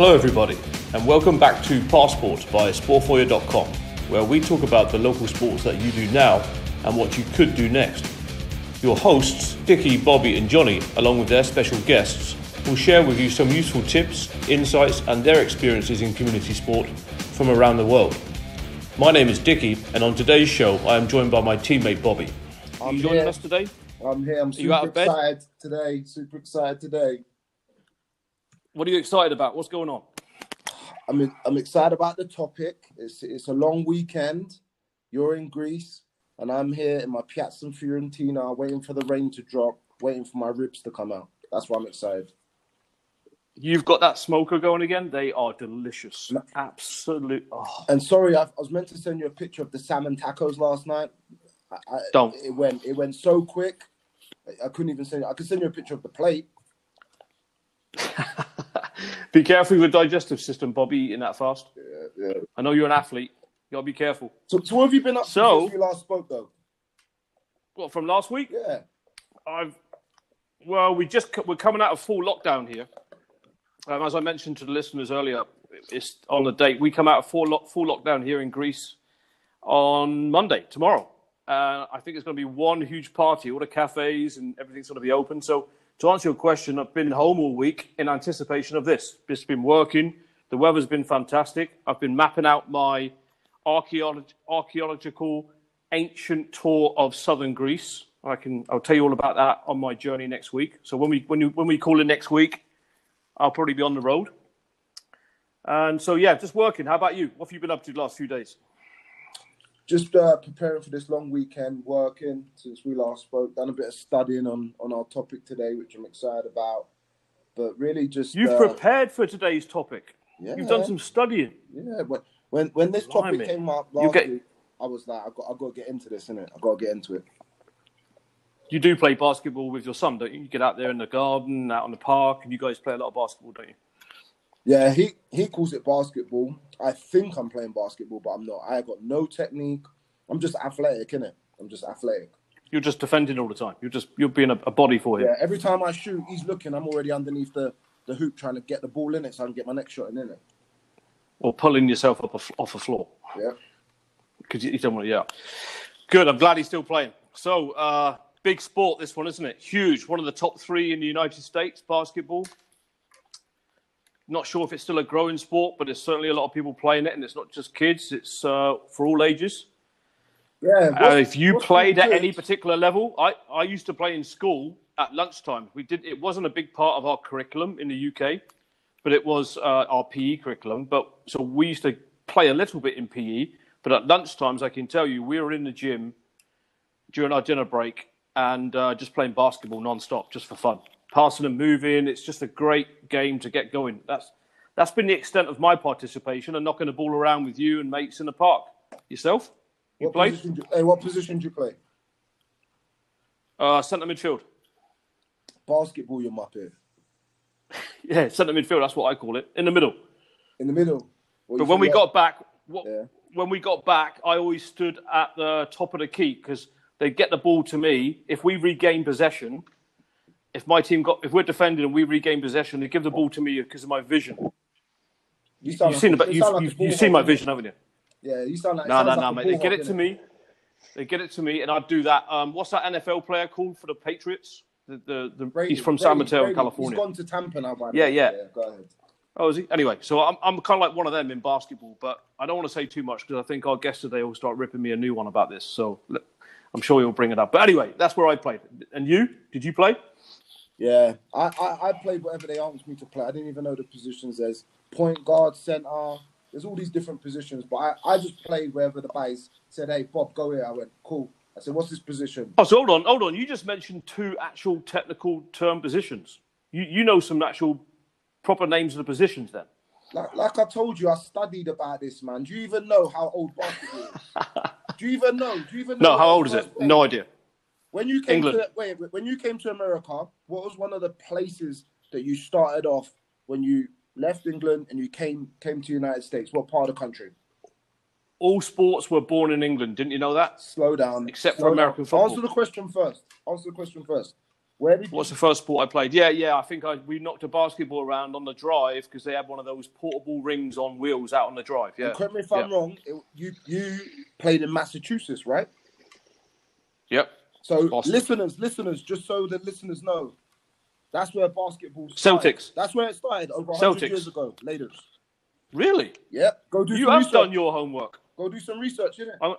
Hello, everybody, and welcome back to Passport by SportFoyer.com, where we talk about the local sports that you do now and what you could do next. Your hosts, Dicky, Bobby, and Johnny, along with their special guests, will share with you some useful tips, insights, and their experiences in community sport from around the world. My name is Dicky, and on today's show, I am joined by my teammate Bobby. Are you joining here. us today? I'm here. I'm Are you out super excited today. Super excited today. What are you excited about? What's going on? I'm I'm excited about the topic. It's it's a long weekend. You're in Greece, and I'm here in my Piazza Fiorentina, waiting for the rain to drop, waiting for my ribs to come out. That's why I'm excited. You've got that smoker going again. They are delicious. Absolute. Oh, And sorry, I, I was meant to send you a picture of the salmon tacos last night. I, Don't. It went it went so quick. I, I couldn't even send. I could send you a picture of the plate. be careful with your digestive system, Bobby, eating that fast. Yeah. I know you're an athlete. You gotta be careful. So, so what have you been up So- since we last spoke, though? What from last week? Yeah. I've well, we just we're coming out of full lockdown here. Um, as I mentioned to the listeners earlier, it's on the date. We come out of full lock, full lockdown here in Greece on Monday tomorrow. Uh, I think it's going to be one huge party. All the cafes and everything's going to be open. So to answer your question, I've been home all week in anticipation of this. Just been working. The weather's been fantastic. I've been mapping out my archaeolog- archaeological ancient tour of southern Greece. I can I'll tell you all about that on my journey next week. So when we when you when we call it next week, I'll probably be on the road. And so yeah, just working. How about you? What have you been up to the last few days? Just uh, preparing for this long weekend, working since we last spoke. Done a bit of studying on on our topic today, which I'm excited about. But really, just You've uh, prepared for today's topic. yeah, You've done some studying. yeah. When when, when this topic Blimey. came up last get- week, I was like, I got I got to get into this, innit? I got to get into it. You do play basketball with your son, don't you? You get out there in the garden, out on the park, and you guys play a lot of basketball, don't you? Yeah, he he calls it basketball. I think I'm playing basketball, but I'm not. I got no technique. I'm just athletic, innit? I'm just athletic. You're just defending all the time. You're just you're being a, a body for him. Yeah, every time I shoot, he's looking. I'm already underneath the, the hoop trying to get the ball in it so I can get my next shot in it. Or pulling yourself up a, off the floor. Yeah. because you, you don't want to. Yeah, good. I'm glad he's still playing. So, uh, big sport this one, isn't it? Huge. One of the top three in the United States, basketball. Not sure if it's still a growing sport, but there's certainly a lot of people playing it, and it's not just kids. It's uh, for all ages. Yeah. Uh, if you played at any particular level, I, I used to play in school at lunchtime. We did. It wasn't a big part of our curriculum in the UK, but it was uh, our PE curriculum. But so we used to play a little bit in PE. But at lunchtimes, I can tell you, we were in the gym during our dinner break and uh, just playing basketball non-stop, just for fun, passing and moving. It's just a great game to get going. That's that's been the extent of my participation and knocking the ball around with you and mates in the park. Yourself? You What played? position, do, hey, what position do you play? Uh, centre midfield. Basketball, you're muppet. Yeah, centre midfield. That's what I call it. In the middle. In the middle. What But when we think got back, what, Yeah. when we got back, I always stood at the top of the key because they'd get the ball to me. If we regain possession, if my team got, if we're defending and we regain possession, they give the ball to me because of my vision. You You've seen, about, you you've, like seen my vision, haven't you? Yeah, you sound like. No, no, no, mate. They get it to innit? me. They get it to me, and I do that. Um, what's that NFL player called for the Patriots? The, the, the Brady, he's from Brady, San Mateo, Brady. California. He's gone to Tampa now, by the Yeah, way. yeah. Go ahead. Oh, is he? Anyway, so I'm, I'm kind of like one of them in basketball, but I don't want to say too much because I think our guest today will start ripping me a new one about this. So I'm sure he'll bring it up. But anyway, that's where I played. And you? Did you play? Yeah, I, I, I played whatever they asked me to play. I didn't even know the positions. There's point guard, center. There's all these different positions, but I, I just played wherever the guys said, "Hey, Bob, go here." I went, "Cool." I said, "What's this position?" Oh, so hold on, hold on. You just mentioned two actual technical term positions. You, you know some actual proper names of the positions then? Like, like I told you, I studied about this, man. Do you even know how old basketball is? Do you even know? Do you even know? No, how old is it? played? No idea. When you came England. to wait, when you came to America, what was one of the places that you started off when you left England and you came came to the United States? What part of the country? All sports were born in England. Didn't you know that? Slow down. Except for Slow down. American football. Answer the question first. Answer the question first. Where did What's the first sport I played? Yeah, yeah. I think I we knocked a basketball around on the drive because they had one of those portable rings on wheels out on the drive. Yeah. you, correct me if I'm wrong, it, you you played in Massachusetts, right? Yep. So Boston. listeners, listeners, just so the listeners know, that's where basketball started. Celtics. That's where it started over 100 Celtics. years ago. Later. Really? Yep. Go do You some have research. done your homework. Go do some research, innit? I'm,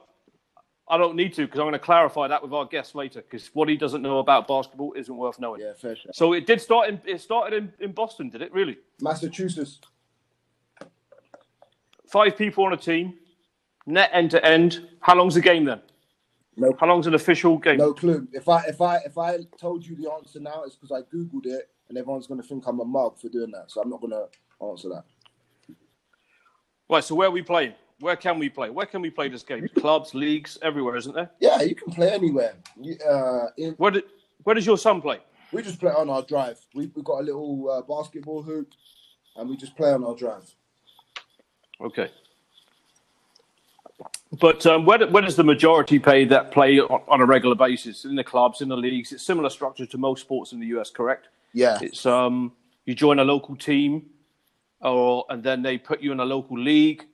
I don't need to because I'm going to clarify that with our guest later because what he doesn't know about basketball isn't worth knowing. Yeah, fair share. So it did start in it started in, in Boston, did it really? Massachusetts. Five people on a team, net end to end. How long's the game then? No, How long's an official game? no clue. If I if I if I told you the answer now, it's because I googled it, and everyone's gonna think I'm a mug for doing that. So I'm not gonna answer that. Right, so where are we playing? Where can we play? Where can we play this game? Clubs, leagues, everywhere, isn't there? Yeah, you can play anywhere. You- Uh, in, Where, did, where does your son play? we just play on our drive. We we got a little uh, basketball hoop, and we just play on our drive. Okay. But um, where, where does the majority pay that play on, on a regular basis in the clubs, in the leagues? It's similar structure to most sports in the US, correct? Yeah, It's um, you join a local team, or and then they put you in a local league,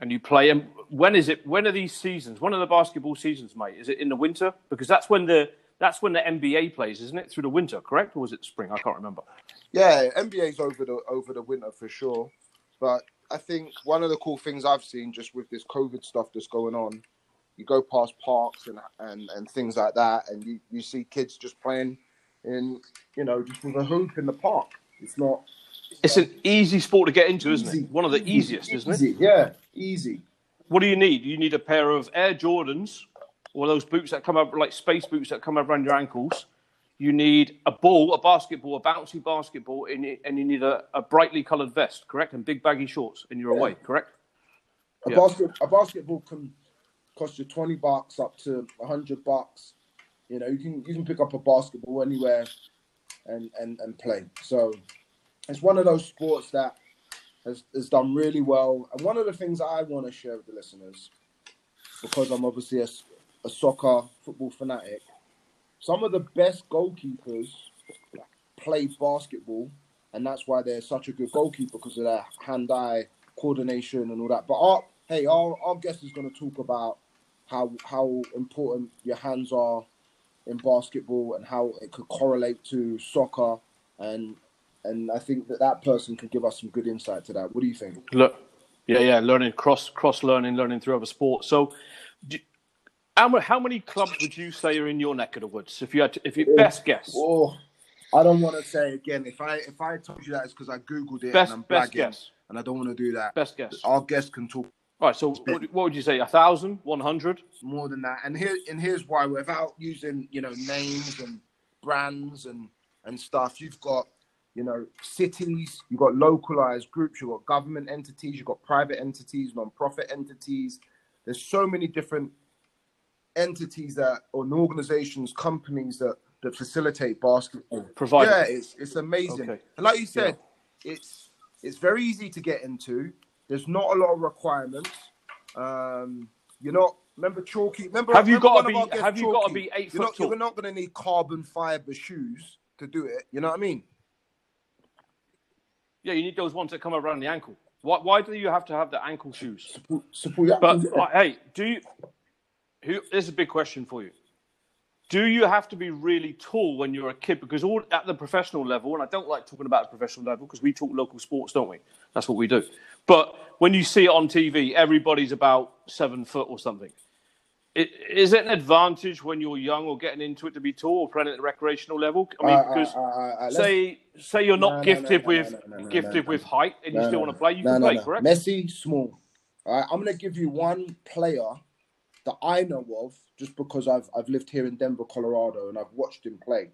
and you play. And when is it? When are these seasons? When are the basketball seasons, mate? Is it in the winter? Because that's when the that's when the NBA plays, isn't it? Through the winter, correct? Or was it spring? I can't remember. Yeah, NBA's over the over the winter for sure. But I think one of the cool things I've seen just with this COVID stuff that's going on, you go past parks and and, and things like that, and you, you see kids just playing in you know just with a hoop in the park. It's not It's an easy sport to get into, isn't it? One of the easiest, isn't it? Yeah, easy. What do you need? You need a pair of Air Jordans or those boots that come up like space boots that come up around your ankles. You need a ball, a basketball, a bouncy basketball, and you, and you need a, a brightly coloured vest, correct? And big baggy shorts, and you're away, correct? A Yeah. basket a basketball can cost you twenty bucks up to hundred bucks. You know, you can you can pick up a basketball anywhere and, and, and play. So it's one of those sports that has, has done really well. And one of the things I want to share with the listeners, because I'm obviously a soccer football fanatic, some of the best goalkeepers play basketball, and that's why they're such a good goalkeeper because of their hand-eye coordination and all that. But our, hey, our, our guest is going to talk about how how important your hands are in basketball and how it could correlate to soccer and and I think that that person could give us some good insight to that. What do you think? Look, yeah, yeah, learning cross cross learning, learning through other sports. So, do, how, how many clubs would you say are in your neck of the woods? If you had, to, if you oh, best guess, Oh, I don't want to say again. If I if I told you that, it's because I googled it best and I'm best blagging, guess, and I don't want to do that. best guess. Our guest can talk All right, so what, what would you say? A thousand, one hundred? more than that. And here and here's why without using, you know, names and brands and and stuff, you've got, you know, cities, you've got localized groups, you've got government entities, you've got private entities, non-profit entities. There's so many different entities that or organizations, companies that that facilitate basketball. Provide. Yeah, it's it's amazing. Okay. And like you said, it's it's very easy to get into. There's not a lot of requirements. Um, you're not remember chalky. Remember, Have you remember got one to be? guests, Have you got to be eight You're foot not, tall? you're not going to need carbon fiber shoes to do it. You know what I mean? Yeah, you need those ones that come around the ankle. Why, why do you have to have the ankle shoes? Support, support yeah, But yeah. uh, hey, do you? Who? This is a big question for you. Do you have to be really tall when you're a kid? Because all at the professional level, and I don't like talking about the professional level because we talk local sports, don't we? That's what we do. But when you see it on TV, everybody's about seven foot or something. It, is it an advantage when you're young or getting into it to be tall or playing at the recreational level? I mean, Uh, uh, because uh, uh, let's- say say you're not No, no, gifted no, no, with gifted with height and you still want to play, you can play, correct? Messi, small. All right, I'm going to give you one player that I know of just because I've I've lived here in Denver, Colorado, and I've watched him play.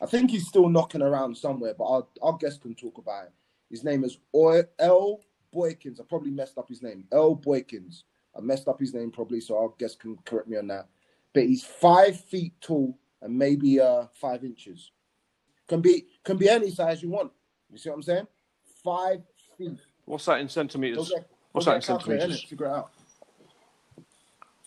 I think he's still knocking around somewhere, but our, our guest can talk about it. His name is Earl Boykins. I probably messed up his name. Earl Boykins. I messed up his name probably, so our guest can correct me on that. But he's five feet tall and maybe uh five inches. Can be can be any size you want. You see what I'm saying? Five feet. What's that in centimeters? What's that in get a calculator, centimeters? Figure it out.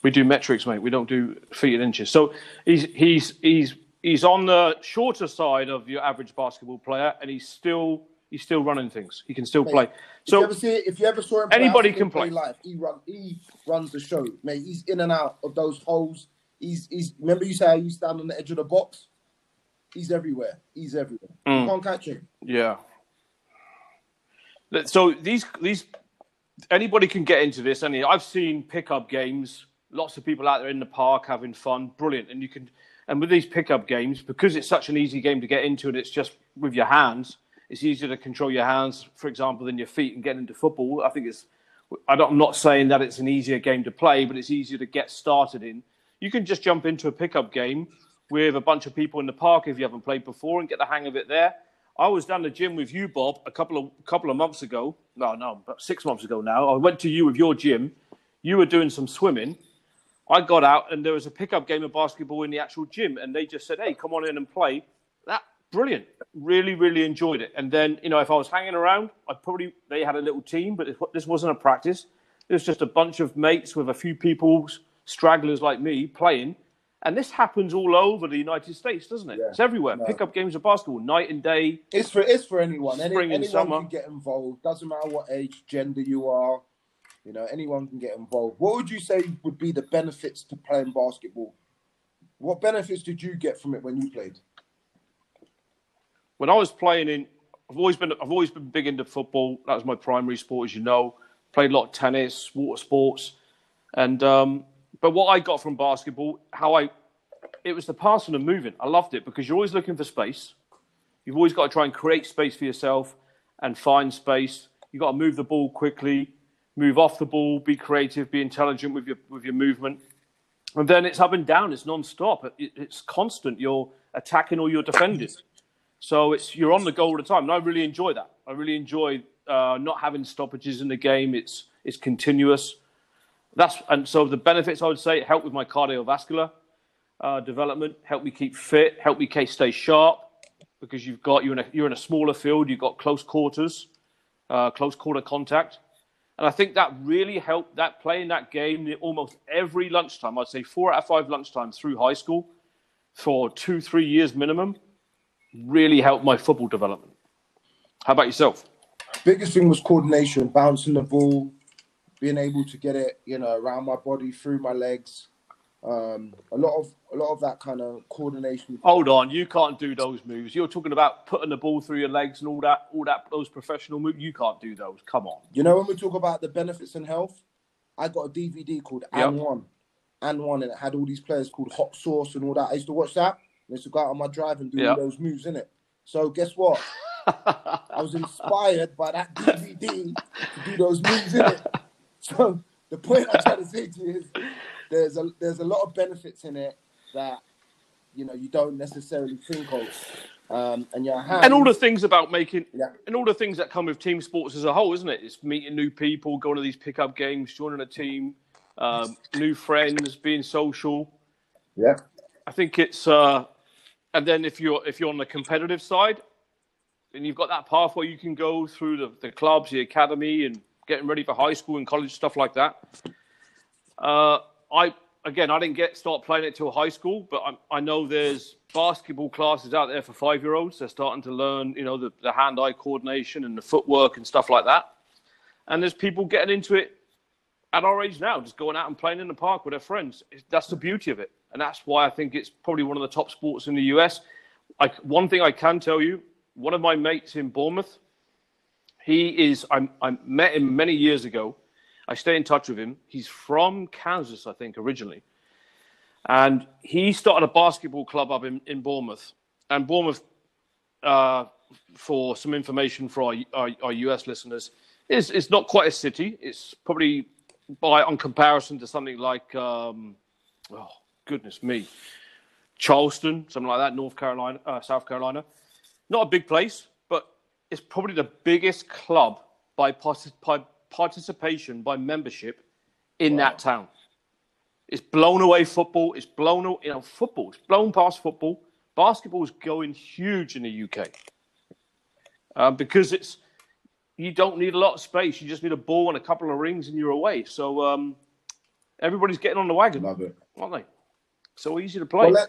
We do metrics, mate. We don't do feet and inches. So he's he's he's he's on the shorter side of your average basketball player, and he's still he's still running things. He can still Mate, play. if So you ever see if you ever saw him, Anybody can play. Live. He run, he runs the show, mate. He's in and out of those holes. He's, he's. Remember you say how you stand on the edge of the box? He's everywhere. He's everywhere. Mm. You can't catch him. Yeah. So these these anybody can get into this. Any I've seen pickup games. Lots of people out there in the park having fun. Brilliant. And you can and with these pickup games because it's such an easy game to get into and it's just with your hands. It's easier to control your hands, for example, than your feet and get into football. I think it's. I I'm not saying that it's an easier game to play, but it's easier to get started in. You can just jump into a pickup game with a bunch of people in the park if you haven't played before and get the hang of it there. I was down the gym with you, Bob, a couple of couple of months ago. No, no, about six months ago now. I went to you with your gym. You were doing some swimming. I got out and there was a pickup game of basketball in the actual gym, and they just said, "Hey, come on in and play." That brilliant. Really, really enjoyed it. And then you know, if I was hanging around, I probably they had a little team, but this wasn't a practice. It was just a bunch of mates with a few people, stragglers like me, playing. And this happens all over the United States, doesn't it? Yeah. It's everywhere. No. Pickup games of basketball, night and day. It's for it's for anyone. Any, Spring and anyone summer. can get involved. Doesn't matter what age, gender you are. You know, anyone can get involved. What would you say would be the benefits to playing basketball? What benefits did you get from it when you played? when I was playing in, I've always been I've always been big into football. That was my primary sport, as you know. Played a lot of tennis, water sports, and um, but what I got from basketball, how I, it was the passing and moving. I loved it because you're always looking for space. You've always got to try and create space for yourself and find space. You've got to move the ball quickly, move off the ball, be creative, be intelligent with your with your movement. And then it's up and down. It's non-stop. It, it's constant. You're attacking or you're defending. So it's you're on the go all the time, and I really enjoy that. I really enjoy uh, not having stoppages in the game. It's it's continuous. That's and so the benefits I would say help with my cardiovascular uh, development, help me keep fit, help me stay sharp because you've got you're in a you're in a smaller field. You've got close quarters, uh, close quarter contact, and I think that really helped that playing that game almost every lunchtime. I'd say four out of five lunchtimes through high school for two three years minimum really helped my football development. How about yourself? Biggest thing was coordination, bouncing the ball, being able to get it, you know, around my body, through my legs. Um, a lot of a lot of that kind of coordination. Hold on, you can't do those moves. You're talking about putting the ball through your legs and all that, all that, those professional moves. You can't do those. Come on. You know, when we talk about the benefits and health, I got a DVD called Yep. And One, And One, and it had all these players called Hot Sauce and all that. I used to watch that. I used to go out on my drive and do Yep. all those moves in it. So guess what? I was inspired by that DVD to do those moves in it. So the point I'm trying to say to you is there's a there's a lot of benefits in it that you know you don't necessarily think of. Um, and your hands, and all the things about making, Yeah. and all the things that come with team sports as a whole, isn't it? It's meeting new people, going to these pickup games, joining a team, um, new friends, being social. yeah, I think it's, uh, and then if you're if you're on the competitive side, then you've got that pathway you can go through the, the clubs, the academy, and getting ready for high school and college stuff like that. Uh, I again, I didn't get start playing it till high school, but I, I know there's basketball classes out there for five year olds. They're starting to learn, you know, the, the hand eye coordination and the footwork and stuff like that. And there's people getting into it at our age now, just going out and playing in the park with their friends. That's the beauty of it, and that's why I think it's probably one of the top sports in the US. Like one thing I can tell you, one of my mates in Bournemouth, he is. I, I met him many years ago. I stay in touch with him. He's from Kansas, I think, originally, and he started a basketball club up in, in Bournemouth. And Bournemouth, uh, for some information for our, our, our US listeners, is it's not quite a city. It's probably by on comparison to something like, um, oh goodness me, Charleston, something like that, North Carolina, uh, South Carolina. Not a big place, but it's probably the biggest club by, by participation, by membership in that town. It's blown away football. It's blown, you know, football. It's blown past football. Basketball is going huge in the UK uh, because it's you don't need a lot of space. You just need a ball and a couple of rings, and you're away. So um, everybody's getting on the wagon, love it. aren't they? So easy to play. Well,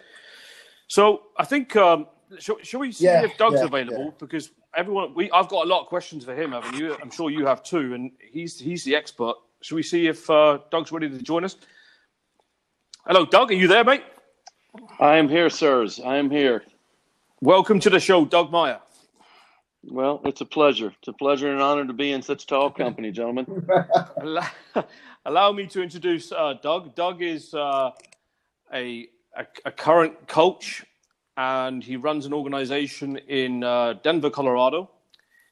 So I think um, shall, shall we see Yeah, if Doug's yeah, available? yeah. Because everyone, we I've got a lot of questions for him, haven't you? I'm sure you have too, and he's he's the expert. Shall we see if uh, Doug's ready to join us? Hello, Doug. Are you there, mate? I am here, sirs. I am here. Welcome to the show, Doug Maier. Well, it's a pleasure. It's a pleasure and an honor to be in such tall company, gentlemen. Allow, allow me to introduce uh, Doug. Doug is uh, a, a a current coach, and he runs an organization in uh, Denver, Colorado.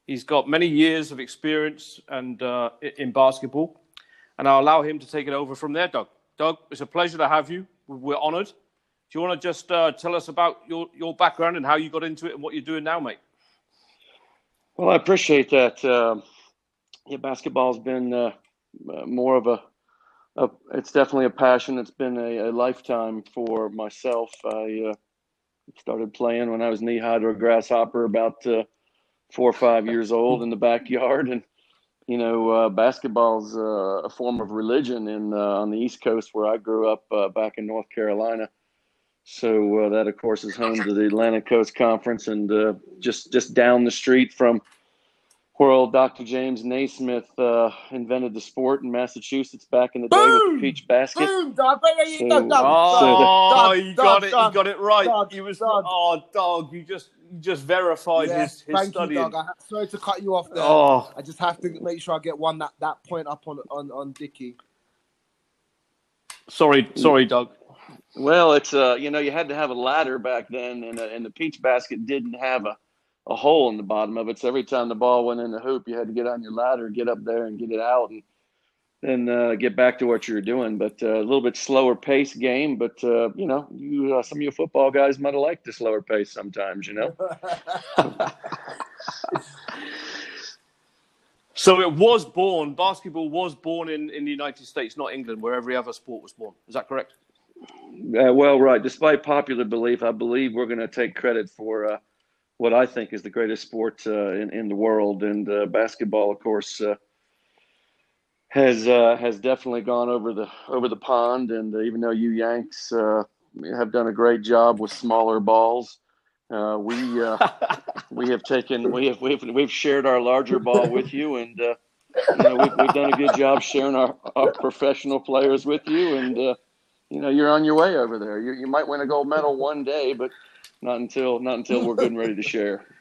He's got many years of experience and uh, in basketball, and I'll allow him to take it over from there. Doug, Doug, it's a pleasure to have you. We're honored. Do you want to just uh, tell us about your, your background and how you got into it and what you're doing now, mate? Well, I appreciate that. Um yeah, basketball's been uh, uh, more of a, a. It's definitely a passion. It's been a, a lifetime for myself. I uh, started playing when I was knee high to a grasshopper, about uh, four or five years old, in the backyard, and you know, uh, basketball's uh, a form of religion in uh, on the East Coast where I grew up uh, back in North Carolina. So uh, that, of course, is home to the Atlantic Coast Conference, and just just down the street from where old Dr. James Naismith uh, invented the sport in Massachusetts back in the day with the peach basket. Boom, Doug. Wait, wait, So- Doug, Doug, Oh, you Doug, got it! You got it right. Doug, he was. Doug. Oh, dog! You just you just verified Yes, his his thank studying. you, Doug. I ha- sorry to cut you off there. Oh, I just have to make sure I get one that, that point up on on on Dicky. sorry, sorry, Doug. Well, it's uh, you know, you had to have a ladder back then, and, uh, and the peach basket didn't have a, a hole in the bottom of it. So every time the ball went in the hoop, you had to get on your ladder, get up there, and get it out, and then uh, get back to what you were doing. But uh, a little bit slower pace game. But uh, you know, you uh, some of you football guys might have liked the slower pace sometimes. You know. So it was born. Basketball was born in in the United States, not England, where every other sport was born. Is that correct? Uh, well, right. Despite popular belief, I believe we're going to take credit for uh, what I think is the greatest sport uh, in in the world, and uh, basketball, of course, uh, has uh, has definitely gone over the over the pond. And uh, even though you Yanks uh, have done a great job with smaller balls, uh, we uh, we have taken we have we've we've shared our larger ball with you, and uh, you know we've, we've done a good job sharing our, our professional players with you, and. Uh, you know you're on your way over there. You you might win a gold medal one day, but not until not until we're good and ready to share.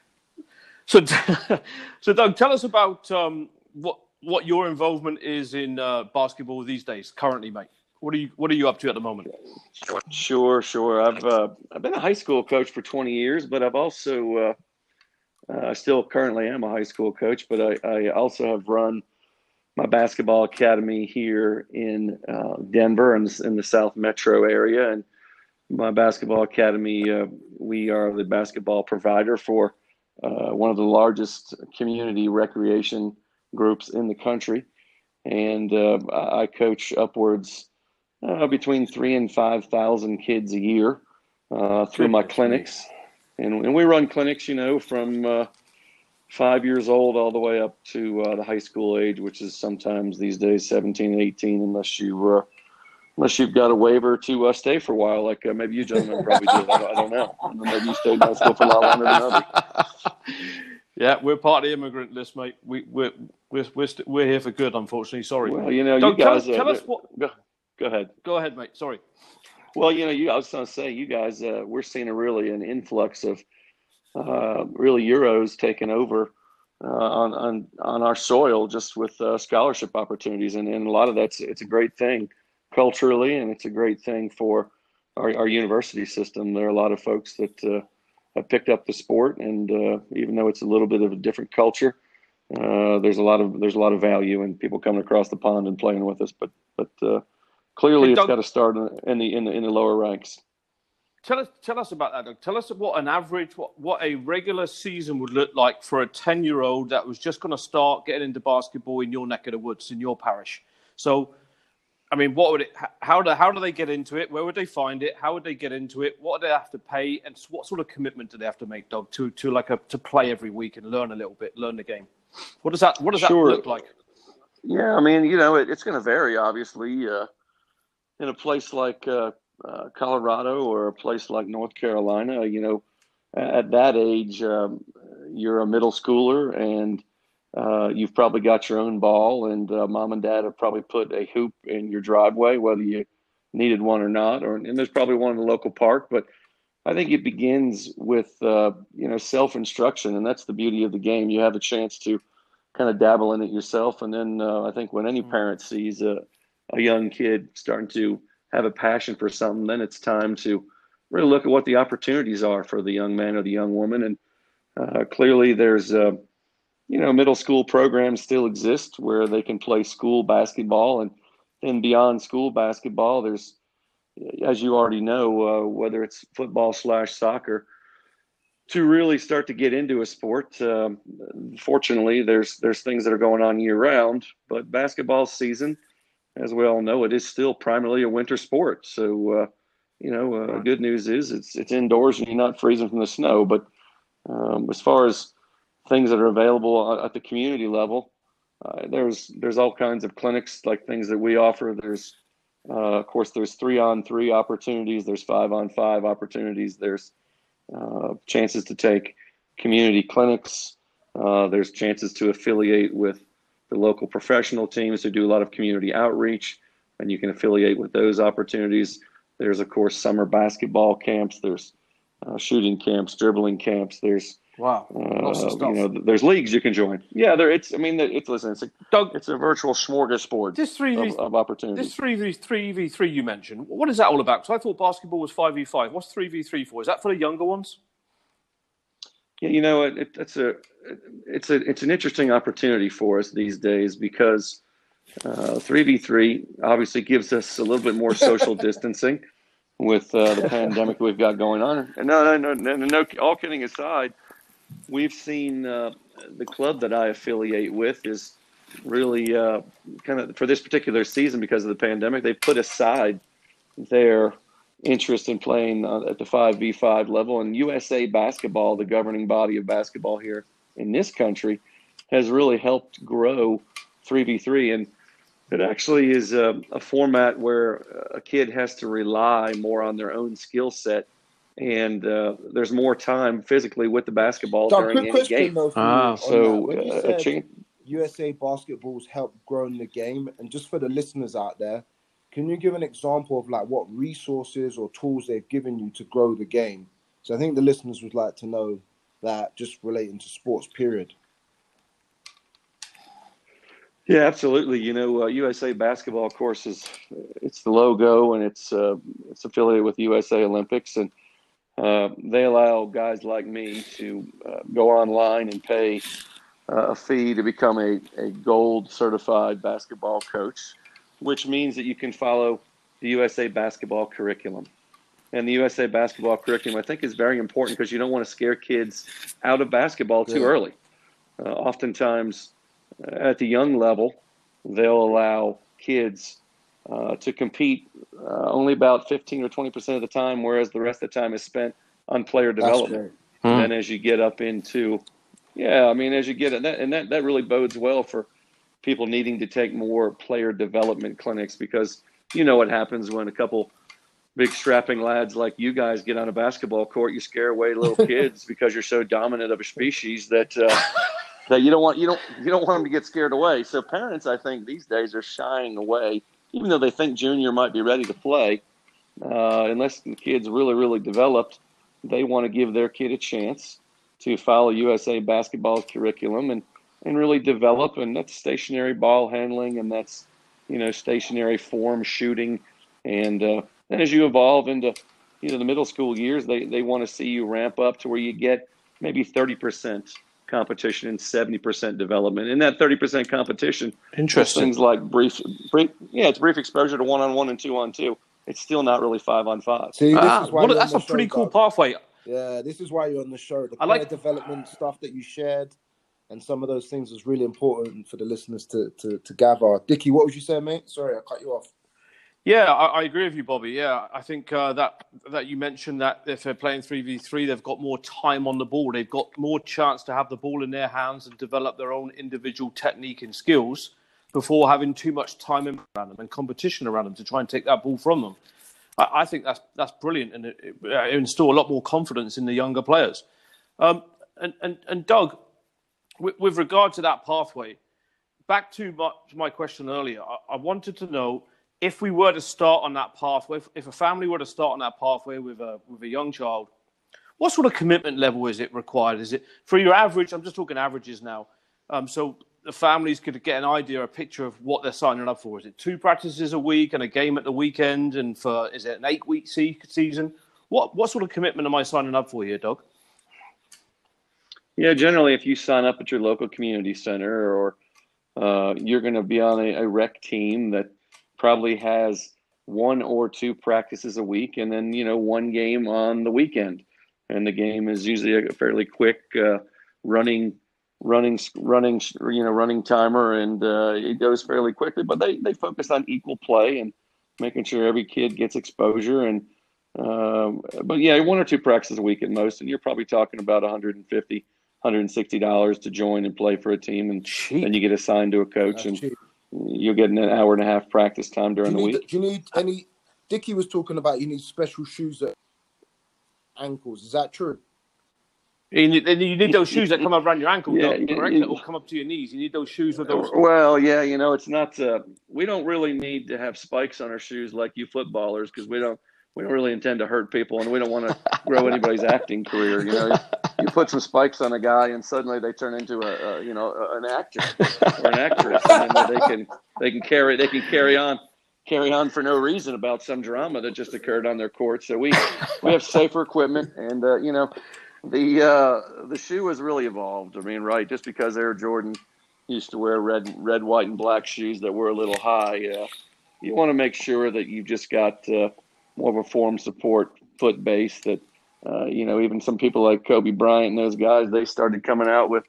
So, so Doug, tell us about um, what what your involvement is in uh, basketball these days, currently, mate. What are you What are you up to at the moment? Sure, sure. I've uh, I've been a high school coach for 20 years, but I've also uh, uh, I still currently am a high school coach, but I, I also have run my basketball academy here in uh, Denver and in the South Metro area. And my basketball academy, uh, we are the basketball provider for uh, one of the largest community recreation groups in the country. And uh, I coach upwards uh, between three and 5,000 kids a year uh, through my clinics. And, and we run clinics, you know, from uh, five years old all the way up to uh, the high school age, which is sometimes these days 17, 18, unless you uh, unless you've got a waiver to uh, stay for a while, like uh, maybe you gentlemen probably did. I don't, I don't know. I don't know. Maybe you stayed in for a lot longer than others. yeah, we're part of the immigrant list, mate. We we're we're we're, st- we're here for good. Unfortunately, sorry. Well, you know, Doug, you tell guys. tell uh, us what. Go, go ahead. Go ahead, mate. Sorry. Well, you know, you, I was going to say, you guys, uh, we're seeing a really an influx of uh, really Euros taking over uh, on, on on our soil just with uh, scholarship opportunities, and, and a lot of that's it's a great thing culturally, and it's a great thing for our, our university system. There are a lot of folks that uh, have picked up the sport, and uh, even though it's a little bit of a different culture, uh, there's a lot of there's a lot of value in people coming across the pond and playing with us. But but uh, clearly, Hey, it's Doug- got to start in the in the in the lower ranks. Tell us, tell us about that, Doug. Tell us what an average, what, what a regular season would look like for a ten-year-old that was just going to start getting into basketball in your neck of the woods in your parish. So, I mean, what would it? How do how do they get into it? Where would they find it? How would they get into it? What do they have to pay? And what sort of commitment do they have to make, Doug, to to like a to play every week and learn a little bit, learn the game? What does that What does Sure. that look like? Yeah, I mean, you know, it, it's going to vary, obviously. Uh, in a place like uh, uh, Colorado or a place like North Carolina, you know, at that age, um, you're a middle schooler and uh, you've probably got your own ball, and uh, mom and dad have probably put a hoop in your driveway, whether you needed one or not. Or and there's probably one in the local park, but I think it begins with uh, you know self instruction, and that's the beauty of the game. You have a chance to kind of dabble in it yourself, and then uh, I think when any mm. parent sees a, a young kid starting to have a passion for something, then it's time to really look at what the opportunities are for the young man or the young woman, and uh, clearly there's uh, you know, middle school programs still exist where they can play school basketball, and then beyond school basketball, there's, as you already know, uh, whether it's football slash soccer, to really start to get into a sport. Uh, fortunately, there's there's things that are going on year round, but basketball season, as we all know, it is still primarily a winter sport. So, uh, you know, uh, good news is it's it's indoors and you're not freezing from the snow. But um, as far as things that are available at the community level. Uh, there's there's all kinds of clinics like things that we offer. There's uh, of course there's three on three opportunities. There's five on five opportunities. There's uh, chances to take community clinics. Uh, there's chances to affiliate with the local professional teams who do a lot of community outreach, and you can affiliate with those opportunities. There's of course summer basketball camps. There's uh, shooting camps, dribbling camps. There's Wow. Uh, you know, there's leagues you can join. Yeah, there. It's. I mean, it's listen. It's a Doug, It's a virtual smorgasbord. This three v, of, of opportunities. This three v three v three you mentioned. What is that all about? Because I thought basketball was five v five. What's three v three for? Is that for the younger ones? Yeah, you know, it, it, it's a it's a it's an interesting opportunity for us these days because uh, three v three obviously gives us a little bit more social distancing with uh, the pandemic we've got going on. And no, no, no, no, no. All kidding aside we've seen uh, the club that I affiliate with is really uh, kind of for this particular season because of the pandemic. They've put aside their interest in playing uh, at the 5v5 level, and USA Basketball, the governing body of basketball here in this country, has really helped grow 3v3. And it actually is a, a format where a kid has to rely more on their own skill set and uh, there's more time physically with the basketball Doug, during any game. Though, ah, so uh, USA basketball's helped growing the game, and just for the listeners out there, can you give an example of like what resources or tools they've given you to grow the game? So I think the listeners would like to know that just relating to sports. Period. Yeah, absolutely. You know, uh, USA Basketball, of course, is it's the logo and it's uh, it's affiliated with USA Olympics, and uh, they allow guys like me to uh, go online and pay uh, a fee to become a, a gold certified basketball coach, which means that you can follow the USA basketball curriculum. And the USA basketball curriculum, I think, is very important because you don't want to scare kids out of basketball too yeah. early. Uh, oftentimes, uh, at the young level, they'll allow kids uh, to compete uh, only about 15 or 20 percent of the time, whereas the rest of the time is spent on player development. And hmm. then as you get up into, yeah, I mean, as you get it, that, and that, that really bodes well for people needing to take more player development clinics because you know what happens when a couple big strapping lads like you guys get on a basketball court, you scare away little kids because you're so dominant of a species that uh, that you don't want you don't you don't want them to get scared away. So parents, I think these days are shying away even though they think junior might be ready to play, uh, unless the kid's really, really developed, they want to give their kid a chance to follow USA basketball's curriculum and, and really develop. And that's stationary ball handling and that's, you know, stationary form shooting. And uh, then as you evolve into, you know, the middle school years, they, they want to see you ramp up to where you get maybe 30% competition and 70% development. In that 30% competition, interesting things like brief, brief, yeah, it's brief exposure to one on one and two on two. It's still not really five on five. See, ah, what, that's a pretty cool pathway. Yeah, this is why you're on the show. The player like development stuff that you shared and some of those things is really important for the listeners to, to, to gather. Dicky, what would you say, mate? Sorry, I cut you off. Yeah, I, I, agree with you, Bobby. Yeah, I think uh, that that you mentioned that if they're playing three v three, they've got more time on the ball. They've got more chance to have the ball in their hands and develop their own individual technique and skills before having too much time around them and competition around them to try and take that ball from them. I, I think that's that's brilliant, and it, it instill a lot more confidence in the younger players. Um, and, and and Doug, with, with regard to that pathway, back to my, to my question earlier, I, I, wanted to know if we were to start on that pathway, if, a family were to start on that pathway with a with a young child, what sort of commitment level is it required? Is it for your average? I'm just talking averages now. Um, so the families could get an idea, a picture of what they're signing up for. Is it two practices a week and a game at the weekend? And for is it an eight week season? What what sort of commitment am I signing up for here, Doug? Yeah, generally, if you sign up at your local community center, or uh, you're going to be on a, a rec team that probably has one or two practices a week, and then you know one game on the weekend, and the game is usually a fairly quick uh, running running running you know running timer and uh, it goes fairly quickly but they they focus on equal play and making sure every kid gets exposure and um, but yeah one or two practices a week at most and you're probably talking about 150 160 dollars to join and play for a team and then you get assigned to a coach That's and cheap. You'll getting an hour and a half practice time during the week do you need any Dicky was talking about you need special shoes at ankles is that true you need, you need those shoes that come up around your ankle, yeah, correct? that will come up to your knees. You need those shoes with those. Well, yeah, you know, it's not. Uh, we don't really need to have spikes on our shoes like you footballers because we don't. We don't really intend to hurt people, and we don't want to grow anybody's acting career. You know, you put some spikes on a guy, and suddenly they turn into a, a you know an actor or an actress, and they can they can carry they can carry on carry on for no reason about some drama that just occurred on their court. So we we have safer equipment, and uh, you know the uh, the shoe has really evolved. I mean, right? Just because Air Jordan used to wear red, red, white, and black shoes that were a little high, uh, you want to make sure that you've just got uh, more of a form support foot base. That uh, you know, even some people like Kobe Bryant and those guys, they started coming out with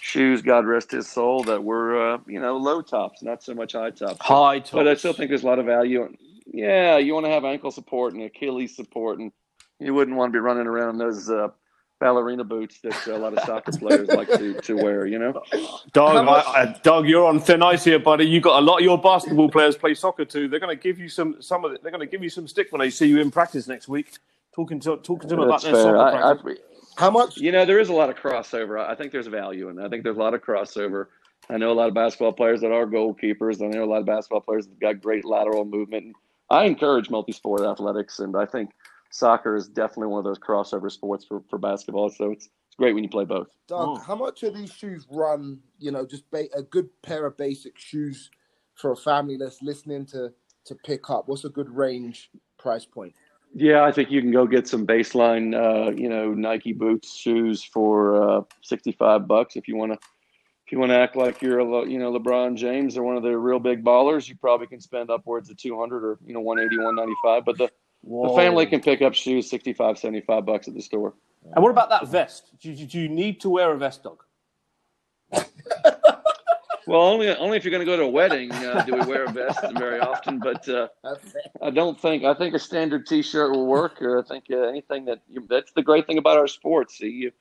shoes. God rest his soul, that were uh, you know low tops, not so much high tops. High tops. But I still think there's a lot of value. Yeah, you want to have ankle support and Achilles support, and you wouldn't want to be running around those uh, ballerina boots that a lot of soccer players like to, to wear, you know? Doug, I, I, Doug, you're on thin ice here, buddy. You got a lot of your basketball players play soccer too. They're going to give you some, some of it. They're going to give you some stick when they see you in practice next week. Talking to talking to them about their soccer I, practice. How much? You know, there is a lot of crossover. I think there's value in that. I think there's a lot of crossover. I know a lot of basketball players that are goalkeepers. I know a lot of basketball players that got great lateral movement. I encourage multi-sport athletics, and I think soccer is definitely one of those crossover sports for, for basketball. So it's it's great when you play both. Doug, oh. how much are these shoes run? You know, just ba- a good pair of basic shoes for a family that's listening to to pick up. What's a good range price point? Yeah, I think you can go get some baseline, uh, you know, Nike boots, shoes for uh, sixty-five bucks if you want to. If you want to act like you're, a, you know, LeBron James or one of the real big ballers, you probably can spend upwards of two hundred or you know, 180, 195. But the Whoa. The family can pick up shoes 65, 75 bucks at the store. And what about that vest? Do, do you need to wear a vest, dog? well, only only if you're going to go to a wedding uh, do we wear a vest very often. But uh, I don't think I think a standard T-shirt will work, or I think uh, anything that you, that's the great thing about our sports. See, you,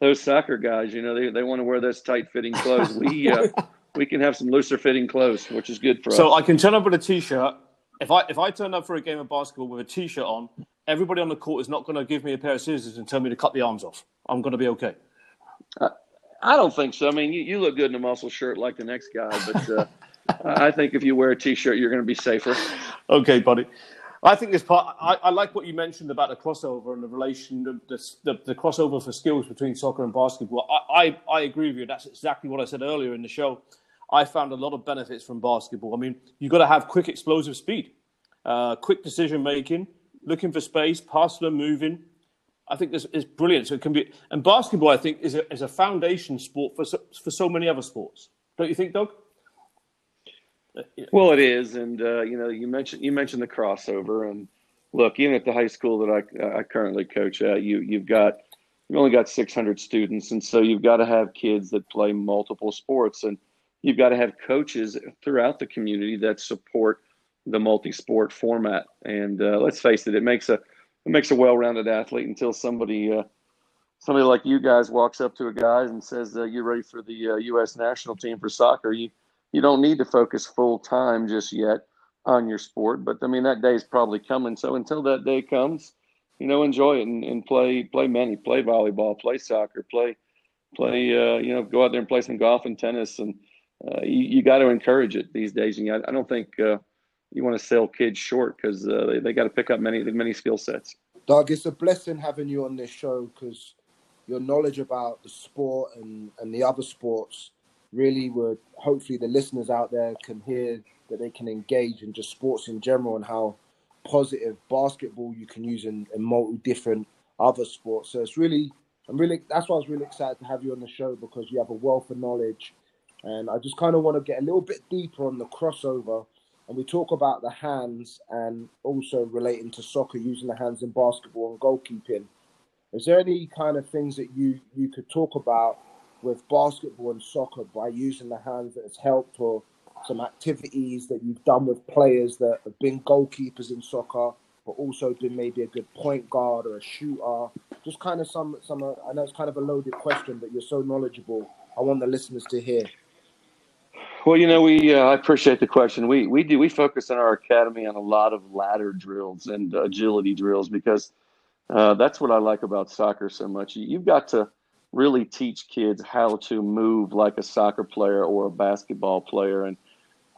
those soccer guys, you know, they, they want to wear those tight fitting clothes. We uh, we can have some looser fitting clothes, which is good for so us. So I can turn up with a T-shirt if I if I turn up for a game of basketball with a t-shirt on, everybody on the court is not going to give me a pair of scissors and tell me to cut the arms off. I'm going to be okay. Uh, I don't think so. I mean, you, you look good in a muscle shirt like the next guy, but uh, I think if you wear a t-shirt, you're going to be safer. Okay, buddy. I think this part. I, I, like what you mentioned about the crossover and the relation, the, the, the crossover for skills between soccer and basketball. I, I, I agree with you. That's exactly what I said earlier in the show. I found a lot of benefits from basketball. I mean, you've got to have quick, explosive speed, uh, quick decision making, looking for space, passing and moving. I think this is brilliant. So it can be, and basketball, I think, is a, is a foundation sport for so, for so many other sports. Don't you think, Doug? Well, it is, and uh, you know, you mentioned you mentioned the crossover, and look, even at the high school that I, I currently coach at, you you've got you've only got 600 students, and so you've got to have kids that play multiple sports, and you've got to have coaches throughout the community that support the multi-sport format. And uh, let's face it, it makes a it makes a well-rounded athlete until somebody uh, somebody like you guys walks up to a guy and says, uh, "You're ready for the U.S. Uh, national team for soccer." You you don't need to focus full time just yet. on your sport. But I mean, that day is probably coming. So until that day comes, you know, enjoy it and, and play play many, play volleyball, play soccer, play play. Uh, you know, go out there and play some golf and tennis, and uh, you, you got to encourage it these days. And I, I don't think uh, you want to sell kids short because uh, they, they got to pick up many many skill sets. Doug, it's a blessing having you on this show because your knowledge about the sport and, and the other sports really would hopefully the listeners out there can hear that they can engage in just sports in general and how positive basketball you can use in, in multi different other sports. So it's really, I'm really, that's why I was really excited to have you on the show because you have a wealth of knowledge. And I just kind of want to get a little bit deeper on the crossover. And we talk about the hands and also relating to soccer, using the hands in basketball and goalkeeping. Is there any kind of things that you, you could talk about with basketball and soccer by using the hands that has helped or some activities that you've done with players that have been goalkeepers in soccer, but also been maybe a good point guard or a shooter? Just kind of some some. I know it's kind of a loaded question, but you're so knowledgeable. I want the listeners to hear. Well, you know, we uh, I appreciate the question. We we do we focus in our academy on a lot of ladder drills and agility drills because uh, that's what I like about soccer so much. You've got to really teach kids how to move like a soccer player or a basketball player, and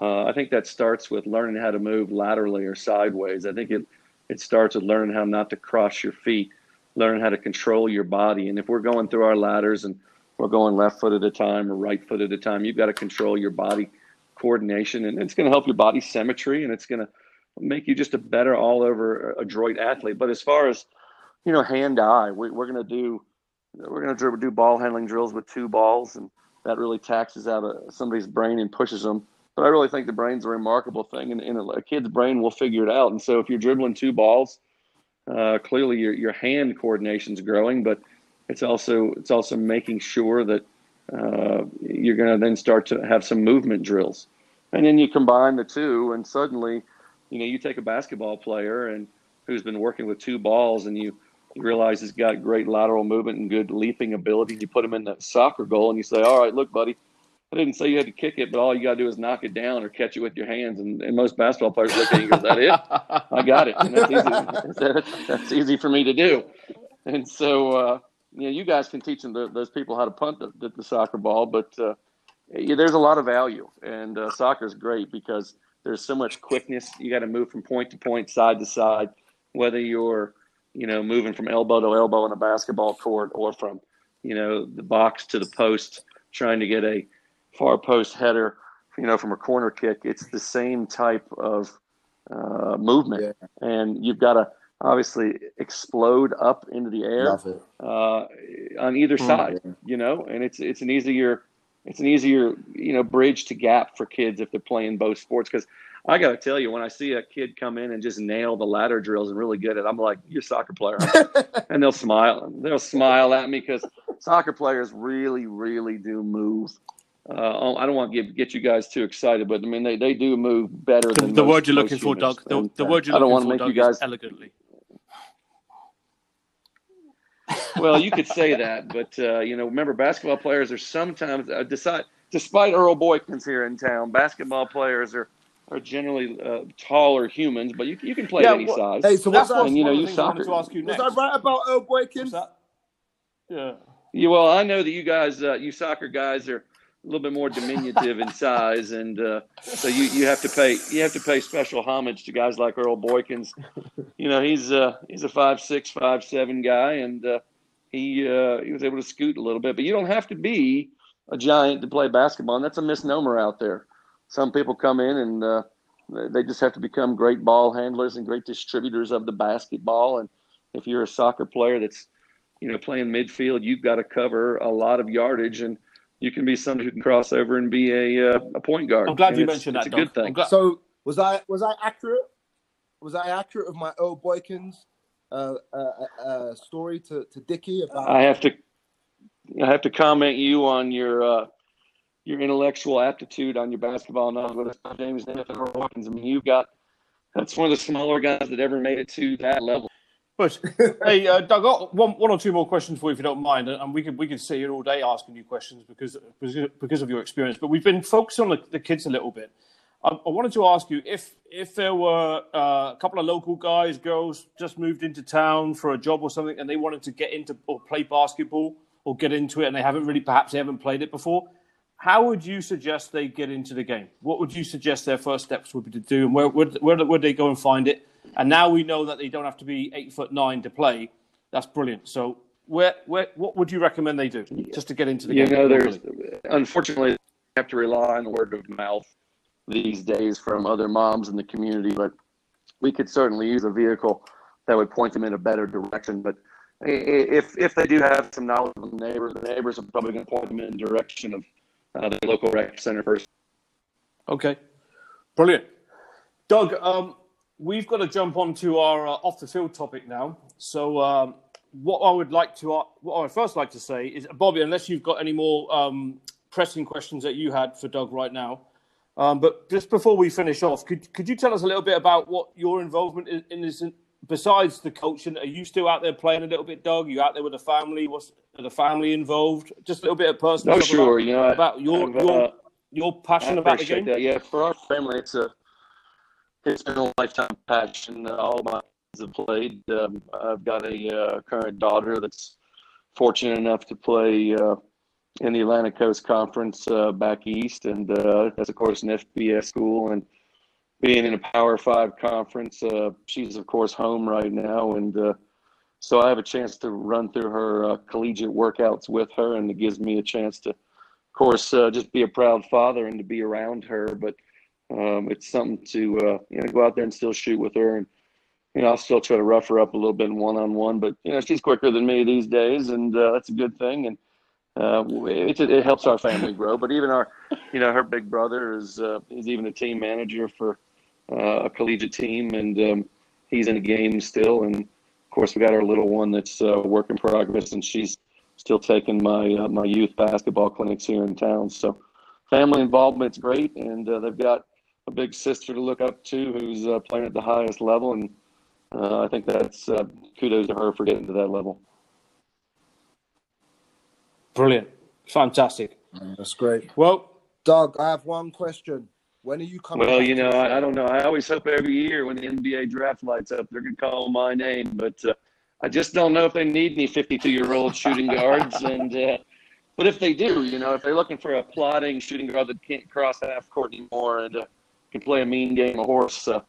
uh, I think that starts with learning how to move laterally or sideways. I think it it starts with learning how not to cross your feet, learning how to control your body. And if we're going through our ladders and we're going left foot at a time or right foot at a time, you've got to control your body coordination, and it's going to help your body symmetry, and it's going to make you just a better all over adroit athlete. But as far as you know, hand eye, we, we're going to do we're going to do ball handling drills with two balls, and that really taxes out a, somebody's brain and pushes them but I really think the brain's a remarkable thing, and, and a kid's brain will figure it out. And so if you're dribbling two balls, uh, clearly your your hand coordination's growing, but it's also it's also making sure that uh, you're going to then start to have some movement drills, and then you combine the two, and suddenly, you know, you take a basketball player and who's been working with two balls, and you realize he's got great lateral movement and good leaping ability. You put him in the soccer goal, and you say, "All right, look, buddy." I didn't say you had to kick it, but all you got to do is knock it down or catch it with your hands. And, and most basketball players look at you and go, "Is that it? I got it. And that's easy. that's easy for me to do." And so, uh, you know, you guys can teach them the, those people how to punt the, the, the soccer ball, but uh, there's a lot of value, and uh, soccer is great because there's so much quickness. You got to move from point to point, side to side, whether you're, you know, moving from elbow to elbow in a basketball court or from, you know, the box to the post, trying to get a far post header, you know, from a corner kick. It's the same type of uh, movement, yeah. and you've got to obviously explode up into the air uh, on either mm, side. You know, and it's it's an easier it's an easier you know bridge to gap for kids if they're playing both sports because. I got to tell you, when I see a kid come in and just nail the ladder drills and really get it, I'm like, "You're a soccer player," and they'll smile. They'll smile at me because soccer players really, really do move uh, I don't want to get, get you guys too excited, but I mean they, they do move better the, than the most, word you're looking for, Doug. The, the word you're I don't want to make Doug, you guys elegantly. Well, you could say that, but uh, you know, remember, basketball players are sometimes uh, decide. Despite Earl Boykins here in town, basketball players are are generally uh, taller humans, but you, you can play Yeah, any what- size. Hey, so what's that? and, you know, you the things I wanted soccer- to ask you next. Was next. I right about Earl Boykins? Yeah. Yeah, well, I know that you guys, uh, you soccer guys, are a little bit more diminutive in size, and uh, so you, you have to pay you have to pay special homage to guys like Earl Boykins. You know, he's uh, he's a five six, five seven guy, and uh, he uh, he was able to scoot a little bit. But you don't have to be a giant to play basketball, and that's a misnomer out there. Some people come in and uh, they just have to become great ball handlers and great distributors of the basketball. And if you're a soccer player that's you know playing midfield, you've got to cover a lot of yardage and you can be somebody who can cross over and be a uh, a point guard. I'm glad And you it's- mentioned it's that, a good Doug. I'm thing. glad- So was I was I accurate? Was I accurate of my Earl Boykins uh, uh, uh, story to to Dicky about? I have to I have to comment you on your uh, your intellectual aptitude on your basketball knowledge with James Nath Hawkins. I mean, you've got that's one of the smaller guys that ever made it to that level. But hey, uh, Doug, got one, one or two more questions for you, if you don't mind, and we could we could sit here all day asking you questions because because, because of your experience. But we've been focusing on the, the kids a little bit. I, I wanted to ask you if if there were uh, a couple of local guys, girls just moved into town for a job or something, and they wanted to get into or play basketball or get into it, and they haven't really perhaps they haven't played it before. How would you suggest they get into the game? What would you suggest their first steps would be to do, and where would where would they go and find it? And now we know that they don't have to be eight foot nine to play. That's brilliant. So where where what would you recommend they do just to get into the you game? know, there's unfortunately you have to rely on word of mouth these days from other moms in the community, but we could certainly use a vehicle that would point them in a better direction. But if if they do have some knowledge of the neighbors, the neighbors are probably going to point them in the direction of uh, the local rec center first. Okay, brilliant. Doug, um, we've got to jump on to our uh, off the field topic now. So, um, what I would like to, uh, what I would first like to say is, Bobby, unless you've got any more um, pressing questions that you had for Doug right now, um, but just before we finish off, could could you tell us a little bit about what your involvement in, in this? Besides the coaching, are you still out there playing a little bit, Doug? Are you out there with the family? What's are the family involved? Just a little bit of personal. Oh, sure. About, You know, about your I've, your uh, your passion about the game. that. Yeah, for our family, it's a it's been a lifetime passion. Uh, all my kids have played. Um, I've got a uh, current daughter that's fortunate enough to play uh, in the Atlantic Coast Conference uh, back east, and uh, that's of course an FBS school. And being in a Power Five conference, uh, she's of course home right now, and uh, so I have a chance to run through her uh, collegiate workouts with her, and it gives me a chance to of course, uh, just be a proud father and to be around her. But um, it's something to you know go out there and still shoot with her, and you know I'll still try to rough her up a little bit one on one. But you know she's quicker than me these days, and that's a good thing. And uh, it, it helps our family grow. But even our, you know, her big brother is uh, is even a team manager for uh, a collegiate team, and um, he's in the game still. And of course, we got our little one that's uh, work in progress, and she's still taking my uh, my youth basketball clinics here in town. So family involvement's great, and uh, they've got a big sister to look up to who's uh, playing at the highest level, and uh, I think that's uh, kudos to her for getting to that level. Brilliant. Fantastic. That's great. Well, Doug, I have one question. When are you coming? Well, you know, I, I don't know. I always hope every year when the NBA draft lights up, they're going to call my name, but uh, I just don't know if they need any 52-year-old shooting guards. And uh, but if they do, you know, if they're looking for a plotting shooting guard that can't cross half court anymore and uh, can play a mean game of horse, uh,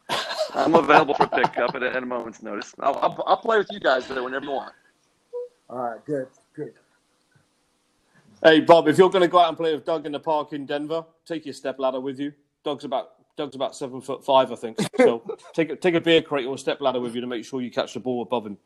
I'm available for pickup at a, at a moment's notice. I'll, I'll, I'll play with you guys there whenever you want. All right, good, good. Hey Bob, if you're going to go out and play with Doug in the park in Denver, take your step ladder with you. Doug's about Doug's about seven foot five, I think. So take a, take a beer crate or a step ladder with you to make sure you catch the ball above him.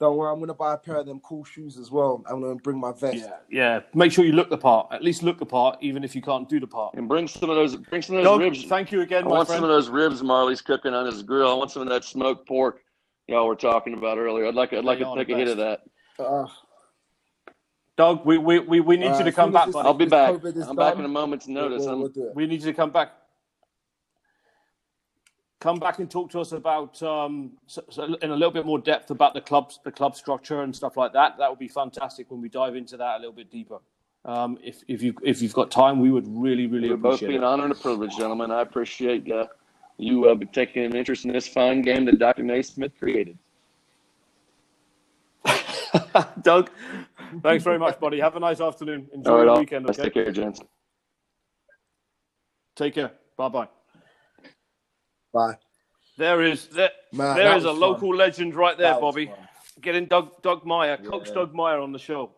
Don't worry, I'm gonna buy a pair of them cool shoes as well. I'm gonna bring my vest. Yeah, yeah. Make sure you look the part. At least look the part, even if you can't do the part. And bring some of those, bring some of those Doug, ribs. thank you again, I my want friend. some of those ribs Marley's cooking on his grill. I want some of that smoked pork y'all were talking about earlier. I'd like I'd like They to take the a hit of that. Uh, Doug, we, we, we, we need Uh, you to come back, this- I'll be back. I'm back in a moment's we'll, notice. we'll, we'll. We need you to come back. Come back and talk to us about um, so, so in a little bit more depth about the clubs, the club structure and stuff like that. That would be fantastic when we dive into that a little bit deeper. Um, if if you if you've got time, we would really really It would both appreciate be an honor and a privilege, gentlemen. I appreciate uh, you uh, taking an interest in this fine game that Dr. Naismith created. Doug, thanks very much, buddy. Have a nice afternoon. Enjoy All right, your all. weekend. Let's Okay, take care, gents. take care. Bye bye. Bye. There is there, Man, there that is a fun. local legend right there, That Bobby. Getting Doug Doug Maier, Coach Yeah. Doug Maier on the show.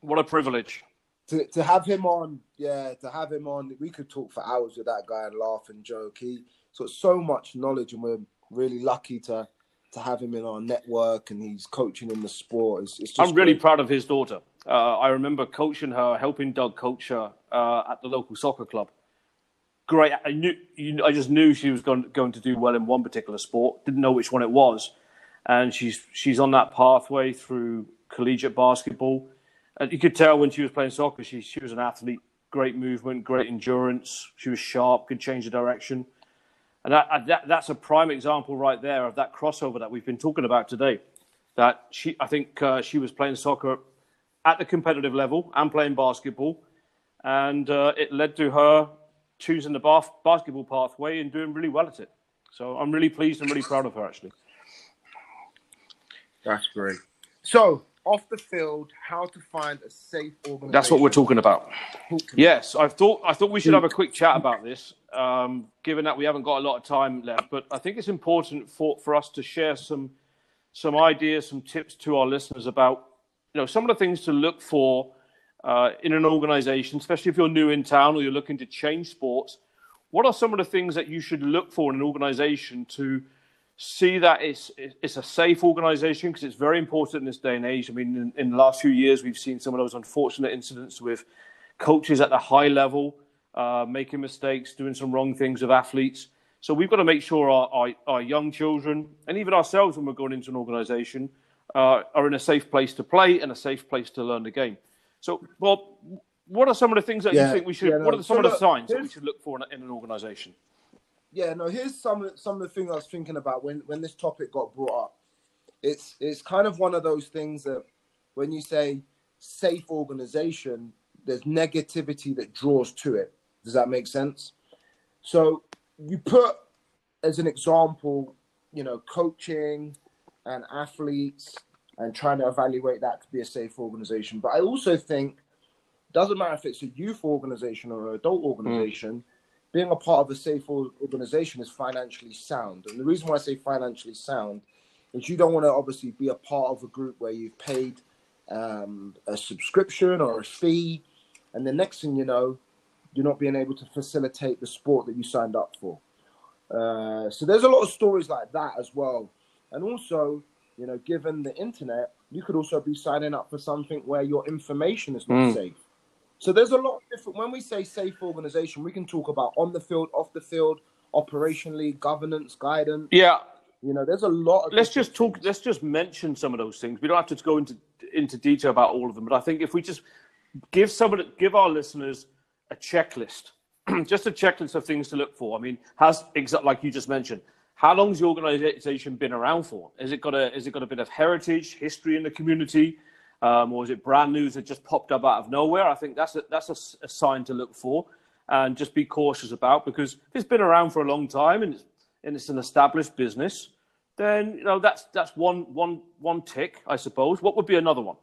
What a privilege. To to have him on, yeah, to have him on, we could talk for hours with that guy and laugh and joke. He got so much knowledge, and we're really lucky to to have him in our network. And he's coaching in the sport. It's, it's just I'm really great. proud of his daughter. Uh, I remember coaching her, helping Doug coach her uh, at the local soccer club. Great. I knew. You, I just knew she was going, going to do well in one particular sport. Didn't know which one it was, and she's she's on that pathway through collegiate basketball. And you could tell when she was playing soccer, she she was an athlete. Great movement, great endurance. She was sharp, could change the direction. And that, that that's a prime example right there of that crossover that we've been talking about today. That she, I think, uh, she was playing soccer at the competitive level and playing basketball, and uh, it led to her choosing the bas- basketball pathway and doing really well at it. So I'm really pleased and really proud of her actually. That's great. So, off the field, how to find a safe organization. That's what we're talking about. Talk to me. Yes, I thought I thought we should have a quick chat about this, um, given that we haven't got a lot of time left. But I think it's important for, for us to share some some ideas, some tips to our listeners about you know some of the things to look for uh, in an organisation, especially if you're new in town or you're looking to change sports. What are some of the things that you should look for in an organisation to see that it's it's a safe organisation because it's very important in this day and age. I mean, in, in, the last few years, we've seen some of those unfortunate incidents with coaches at the high level uh, making mistakes, doing some wrong things of athletes. So we've got to make sure our, our, our young children and even ourselves, when we're going into an organisation, uh, are in a safe place to play and a safe place to learn the game. So, well, what are some of the things that Yeah, you think we should? yeah, no, what are some so of the look, signs that we should look for in, in an organisation? yeah, no. Here's some of some of the things I was thinking about when when this topic got brought up. It's it's kind of one of those things that when you say safe organization, there's negativity that draws to it. Does that make sense? So you put as an example, you know, coaching and athletes and trying to evaluate that to be a safe organization. But I also think doesn't matter if it's a youth organization or an adult organization, being a part of a safe organization is financially sound. And the reason why I say financially sound is you don't want to obviously be a part of a group where you've paid um, a subscription or a fee, and the next thing you know, you're not being able to facilitate the sport that you signed up for. Uh, so there's a lot of stories like that as well. And also, you know, given the internet, you could also be signing up for something where your information is not Mm. safe. So there's a lot of different. When we say safe organization, we can talk about on the field, off the field, operationally, governance, guidance. Yeah, You know, there's a lot. Of let's just talk. things. Let's just mention some of those things. We don't have to go into into detail about all of them, but I think if we just give some of the, give our listeners a checklist, just a checklist of things to look for. I mean, has exact like you just mentioned. How long's the organisation been around for? Has it got a has it got a bit of heritage, history in the community, um, or is it brand new that just popped up out of nowhere? I think that's a, that's a a sign to look for, and just be cautious about because if it's been around for a long time and it's and it's an established business, then you know that's that's one one one tick, I suppose. What would be another one?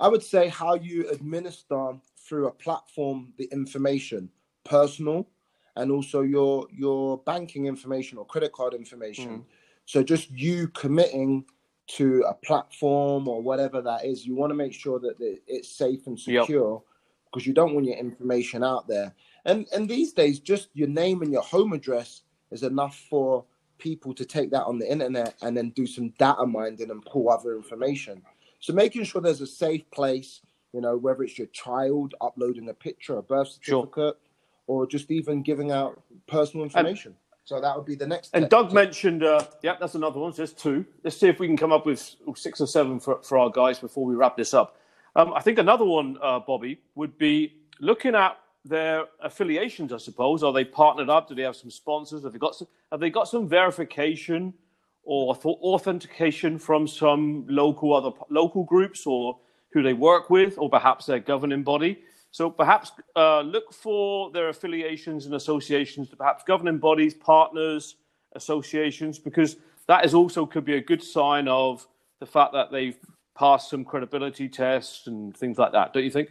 I would say how you administer through a platform the information, personal, and also your your banking information or credit card information. Mm. So just you committing to a platform or whatever that is, you want to make sure that it's safe and secure because you don't want your information out there. And and these days, just your name and your home address is enough for people to take that on the internet and then do some data mining and pull other information. So making sure there's a safe place, you know, whether it's your child uploading a picture, a birth Sure. certificate, or just even giving out personal information. so that would be the next. And tip. Doug mentioned, uh, yeah, that's another one. So there's two. Let's see if we can come up with six or seven for, for our guys before we wrap this up. Um, I think another one, uh, Bobby, would be looking at their affiliations. I suppose are they partnered up? Do they have some sponsors? Have they got some? Have they got some verification or auth- authentication from some local other local groups or who they work with, or perhaps their governing body? So perhaps uh, look for their affiliations and associations to perhaps governing bodies, partners, associations, because that is also could be a good sign of the fact that they've passed some credibility tests and things like that. Don't you think?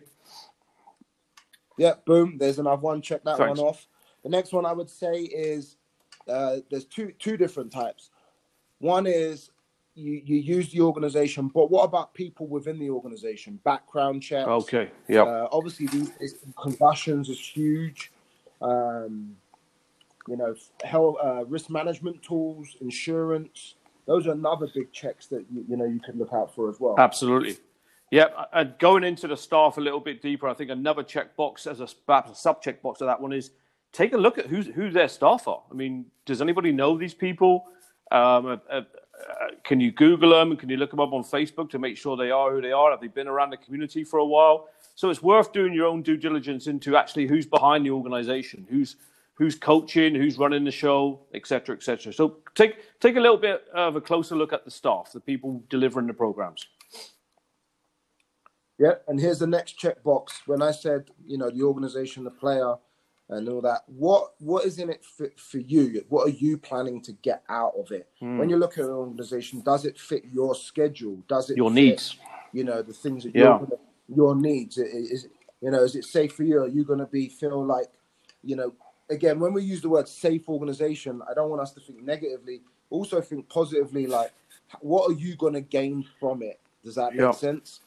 Yeah, boom. There's another one. Check that Thanks. one off. The next one I would say is uh, there's two two different types. One is you, you use the organization, but what about people within the organization? Background checks. Okay. Yeah. Uh, obviously, these days, concussions is huge. Um, you know, health, uh, risk management tools, insurance. Those are another big checks that you, you know you could look out for as well. Absolutely. Yeah, and going into the staff a little bit deeper, I think another check box as a perhaps a sub checkbox of that one is take a look at who's who their staff are. I mean, does anybody know these people? Um, uh, uh, Uh, can you Google them? Can you look them up on Facebook to make sure they are who they are? Have they been around the community for a while? So it's worth doing your own due diligence into actually who's behind the organization, who's who's coaching, who's running the show, etc., etc. So take take a little bit of a closer look at the staff, the people delivering the programs. Yeah, and here's the next checkbox. When I said, you know, the organization, the player, and all that, what what is in it for, for you? What are you planning to get out of it? Hmm. When you look at an organization, does it fit your schedule? Does it Your fit, needs. You know, the things that Yeah. you're gonna, your needs. Is you know, is it safe for you? Are you going to be feel like, you know, again, when we use the word safe organization, I don't want us to think negatively. Also think positively. Like, what are you going to gain from it? Does that make Yeah. sense?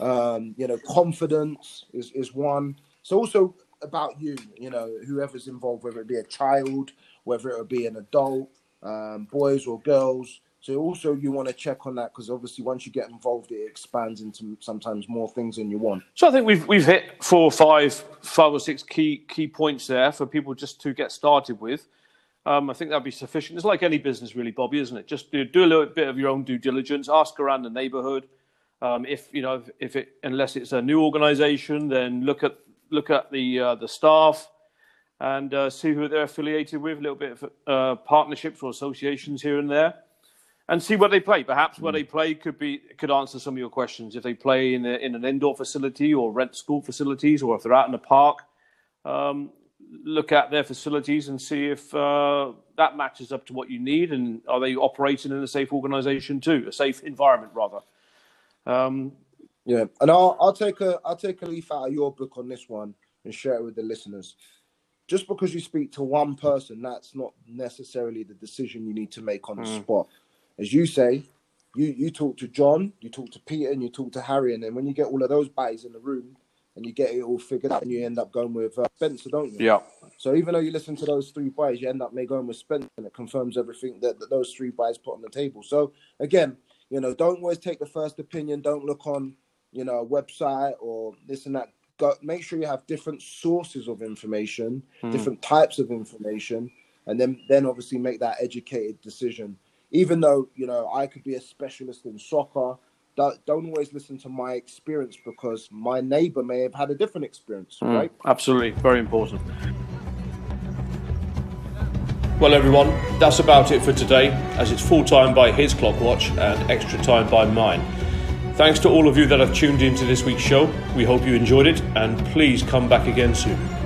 Um, you know, confidence is is one. So also about you. You know, whoever's involved, whether it be a child, whether it be an adult, um, boys or girls. So also you want to check on that because obviously once you get involved, it expands into sometimes more things than you want. So I think we've we've hit four or five, five or six key key points there for people just to get started with. Um, I think that'd be sufficient. It's like any business, really, Bobby, isn't it? Just do, do a little bit of your own due diligence. Ask around the neighbourhood. Um, if you know, if, if it unless it's a new organisation, then look at look at the uh, the staff and uh, see who they're affiliated with. A little bit of uh, partnerships or associations here and there, and see what they play. Perhaps where they play could be could answer some of your questions. If they play in a, in an indoor facility or rent school facilities, or if they're out in the park, um, look at their facilities and see if uh, that matches up to what you need, and are they operating in a safe organisation too, a safe environment rather. Um, Yeah, and I'll I'll take a I'll take a leaf out of your book on this one and share it with the listeners. Just because you speak to one person, that's not necessarily the decision you need to make on the spot. As you say, you you talk to John, you talk to Peter, and you talk to Harry, and then when you get all of those guys in the room and you get it all figured out, and you end up going with uh, Spencer, don't you? yeah. So even though you listen to those three buys, you end up may going with Spencer, and it confirms everything that, that those three buys put on the table. So again, you know, don't always take the first opinion. Don't look on, you know, a website or this and that. Go, make sure you have different sources of information, hmm. different types of information, and then then obviously make that educated decision. Even though you know I could be a specialist in soccer, don't, don't always listen to my experience because my neighbor may have had a different experience, hmm. right? Absolutely, very important. Well, everyone, that's about it for today, as it's full time by his clock watch and extra time by mine. Thanks to all of you that have tuned into this week's show. We hope you enjoyed it, and please come back again soon.